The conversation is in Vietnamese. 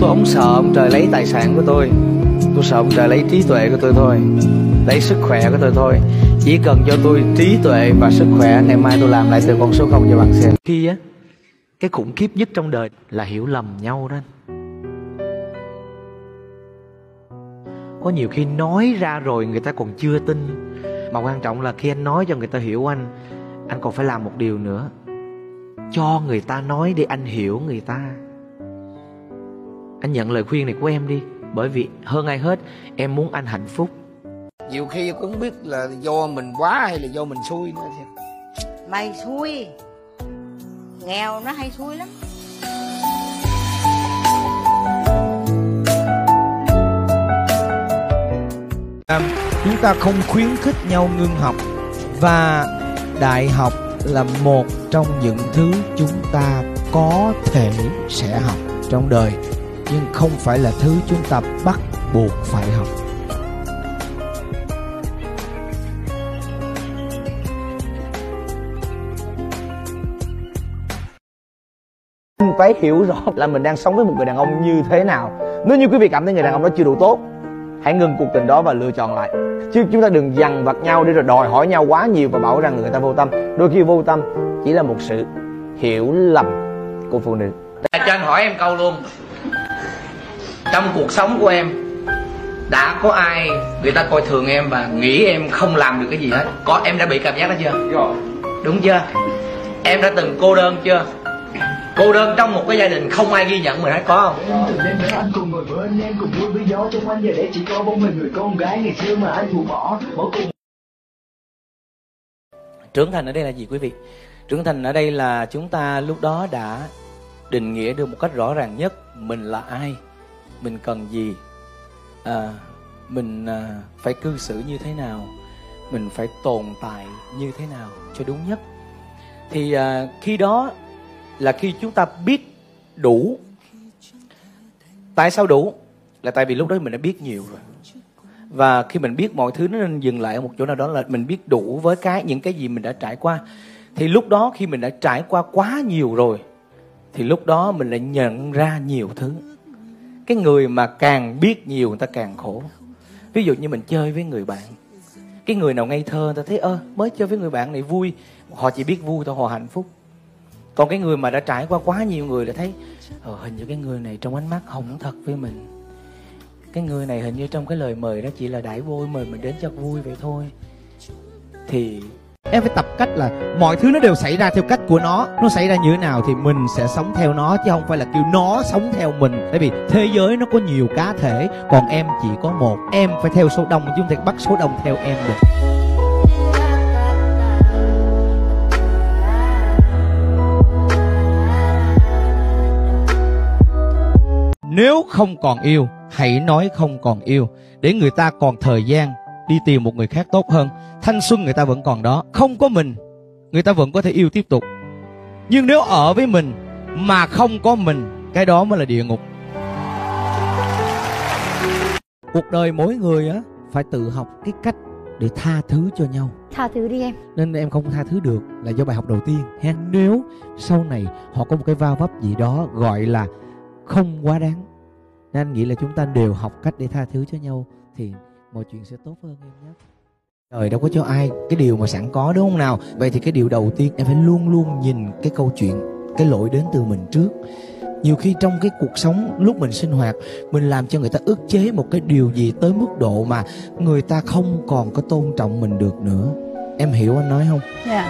tôi không sợ ông trời lấy tài sản của tôi. Tôi sợ ông trời lấy trí tuệ của tôi thôi. Lấy sức khỏe của tôi thôi. Chỉ cần cho tôi trí tuệ và sức khỏe, ngày mai tôi làm lại từ con số không cho bạn xem. Khi á, cái khủng khiếp nhất trong đời là hiểu lầm nhau đó có nhiều khi nói ra rồi người ta còn chưa tin. Mà quan trọng là khi anh nói cho người ta hiểu anh anh còn phải làm một điều nữa. Cho người ta nói để anh hiểu người ta anh nhận lời khuyên này của em đi bởi vì hơn ai hết em muốn anh hạnh phúc. Nhiều khi cũng không biết là do mình quá hay là do mình xui nữa thì mày xui. Nghèo nó hay xui lắm. Chúng ta không khuyến khích nhau ngưng học và đại học là một trong những thứ chúng ta có thể sẽ học trong đời nhưng không phải là thứ chúng ta bắt buộc phải học. Phải hiểu rõ là mình đang sống với một người đàn ông như thế nào. Nếu như quý vị cảm thấy người đàn ông đó chưa đủ tốt Hãy ngừng cuộc tình đó và lựa chọn lại. Chứ chúng ta đừng dằn vặt nhau để rồi đòi hỏi nhau quá nhiều Và bảo rằng người ta vô tâm. Đôi khi vô tâm chỉ là một sự hiểu lầm của phụ nữ. Cho anh hỏi em câu luôn Trong cuộc sống của em Đã có ai người ta coi thường em và nghĩ em không làm được cái gì hết? Có em đã bị cảm giác đó chưa? Đúng chưa? Em đã từng cô đơn chưa? cô đơn trong một cái gia đình không ai ghi nhận mình hết có không? Từ đêm đó anh cùng ngồi bên em cùng vui với gió. Trong anh giờ đây chỉ có bóng mình người con gái ngày xưa mà anh buồn bỏ. Bỏ cùng. Trưởng thành ở đây là gì quý vị? Trưởng thành ở đây là chúng ta lúc đó đã định nghĩa được một cách rõ ràng nhất mình là ai mình cần gì? À, mình à, phải cư xử như thế nào? Mình phải tồn tại như thế nào cho đúng nhất? Thì à, khi đó là khi chúng ta biết đủ. Tại sao đủ? Là tại vì lúc đó mình đã biết nhiều rồi. Và khi mình biết mọi thứ nó nên dừng lại ở một chỗ nào đó là mình biết đủ với cái những cái gì mình đã trải qua. Thì lúc đó khi mình đã trải qua quá nhiều rồi thì lúc đó mình lại nhận ra nhiều thứ cái người mà càng biết nhiều người ta càng khổ. Ví dụ như mình chơi với người bạn cái người nào ngây thơ người ta thấy ơ mới chơi với người bạn này vui. Họ chỉ biết vui thôi họ hạnh phúc. Còn cái người mà đã trải qua quá nhiều người đã thấy ờ, hình như cái người này trong ánh mắt không thật với mình. Cái người này hình như trong cái lời mời đó chỉ là đãi vui mời mình đến cho vui vậy thôi. Thì em phải tập cách là mọi thứ nó đều xảy ra theo cách của nó. Nó xảy ra như thế nào thì mình sẽ sống theo nó chứ không phải là kêu nó sống theo mình. Tại vì thế giới nó có nhiều cá thể còn em chỉ có một. Em phải theo số đông chứ không thể bắt số đông theo em được. Nếu không còn yêu, hãy nói không còn yêu. Để người ta còn thời gian đi tìm một người khác tốt hơn. Thanh xuân người ta vẫn còn đó, không có mình, người ta vẫn có thể yêu tiếp tục. Nhưng nếu ở với mình mà không có mình, cái đó mới là địa ngục. Cuộc đời mỗi người á phải tự học cái cách để tha thứ cho nhau tha thứ đi em nên em không tha thứ được là do bài học đầu tiên ha nếu sau này họ có một cái va vấp gì đó gọi là không quá đáng nên anh nghĩ là chúng ta đều học cách để tha thứ cho nhau thì mọi chuyện sẽ tốt hơn em nhé. Đời đâu có cho ai cái điều mà sẵn có đúng không nào? Vậy thì cái điều đầu tiên em phải luôn luôn nhìn cái câu chuyện cái lỗi đến từ mình trước. Nhiều khi trong cái cuộc sống lúc mình sinh hoạt mình làm cho người ta ức chế một cái điều gì tới mức độ mà người ta không còn có tôn trọng mình được nữa. Em hiểu anh nói không? Dạ